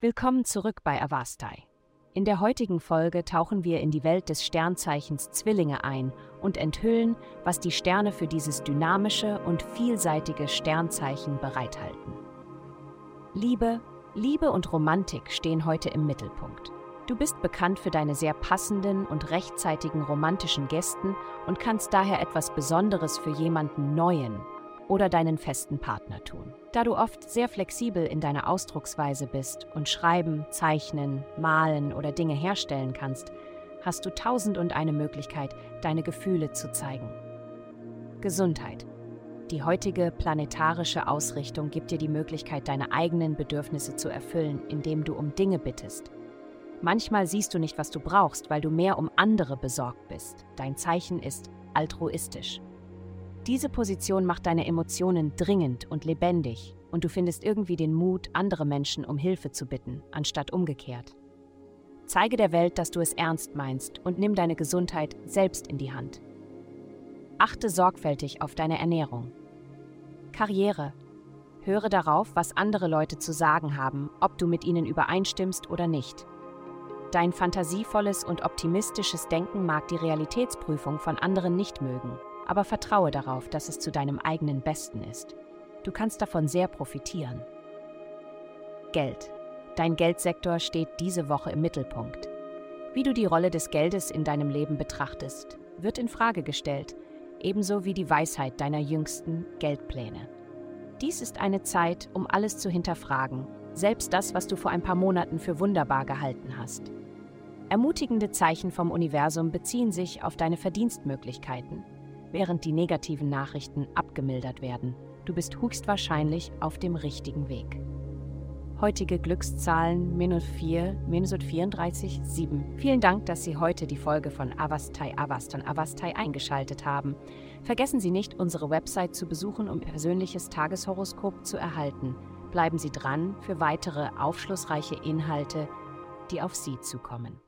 Willkommen zurück bei Avastai. In der heutigen Folge tauchen wir in die Welt des Sternzeichens Zwillinge ein und enthüllen, was die Sterne für dieses dynamische und vielseitige Sternzeichen bereithalten. Liebe, Liebe und Romantik stehen heute im Mittelpunkt. Du bist bekannt für deine sehr passenden und rechtzeitigen romantischen Gästen und kannst daher etwas Besonderes für jemanden Neuen oder deinen festen Partner tun. Da du oft sehr flexibel in deiner Ausdrucksweise bist und schreiben, zeichnen, malen oder Dinge herstellen kannst, hast du tausend und eine Möglichkeit, deine Gefühle zu zeigen. Gesundheit. Die heutige planetarische Ausrichtung gibt dir die Möglichkeit, deine eigenen Bedürfnisse zu erfüllen, indem du um Dinge bittest. Manchmal siehst du nicht, was du brauchst, weil du mehr um andere besorgt bist. Dein Zeichen ist altruistisch. Diese Position macht deine Emotionen dringend und lebendig und du findest irgendwie den Mut, andere Menschen um Hilfe zu bitten, anstatt umgekehrt. Zeige der Welt, dass du es ernst meinst und nimm deine Gesundheit selbst in die Hand. Achte sorgfältig auf deine Ernährung. Karriere. Höre darauf, was andere Leute zu sagen haben, ob du mit ihnen übereinstimmst oder nicht. Dein fantasievolles und optimistisches Denken mag die Realitätsprüfung von anderen nicht mögen aber vertraue darauf, dass es zu deinem eigenen Besten ist. Du kannst davon sehr profitieren. Geld. Dein Geldsektor steht diese Woche im Mittelpunkt. Wie du die Rolle des Geldes in deinem Leben betrachtest, wird in Frage gestellt, ebenso wie die Weisheit deiner jüngsten Geldpläne. Dies ist eine Zeit, um alles zu hinterfragen, selbst das, was du vor ein paar Monaten für wunderbar gehalten hast. Ermutigende Zeichen vom Universum beziehen sich auf deine Verdienstmöglichkeiten während die negativen Nachrichten abgemildert werden. Du bist höchstwahrscheinlich auf dem richtigen Weg. Heutige Glückszahlen minus 4, minus 34, 7. Vielen Dank, dass Sie heute die Folge von Avastai Avastan Avastai eingeschaltet haben. Vergessen Sie nicht, unsere Website zu besuchen, um Ihr persönliches Tageshoroskop zu erhalten. Bleiben Sie dran für weitere aufschlussreiche Inhalte, die auf Sie zukommen.